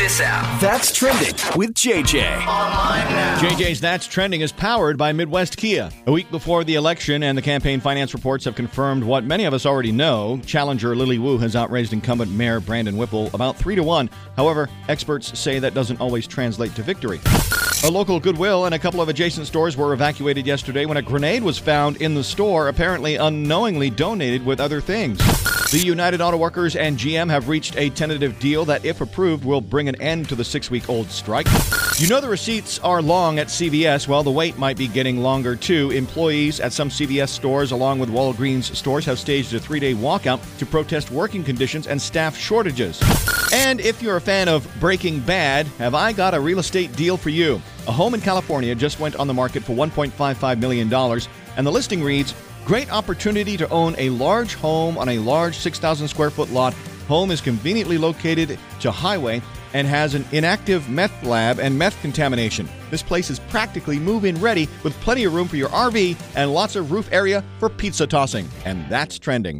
this out. That's trending with JJ. JJ's That's Trending is powered by Midwest Kia. A week before the election and the campaign finance reports have confirmed what many of us already know, challenger Lily Wu has outraised incumbent Mayor Brandon Whipple about 3 to 1. However, experts say that doesn't always translate to victory. A local Goodwill and a couple of adjacent stores were evacuated yesterday when a grenade was found in the store, apparently unknowingly donated with other things. The United Auto Workers and GM have reached a tentative deal that, if approved, will bring an end to the six week old strike. You know the receipts are long at CVS. Well, the wait might be getting longer too. Employees at some CVS stores, along with Walgreens stores, have staged a three day walkout to protest working conditions and staff shortages. And if you're a fan of Breaking Bad, have I got a real estate deal for you? A home in California just went on the market for $1.55 million, and the listing reads Great opportunity to own a large home on a large 6,000 square foot lot. Home is conveniently located to highway and has an inactive meth lab and meth contamination. This place is practically move in ready with plenty of room for your RV and lots of roof area for pizza tossing. And that's trending.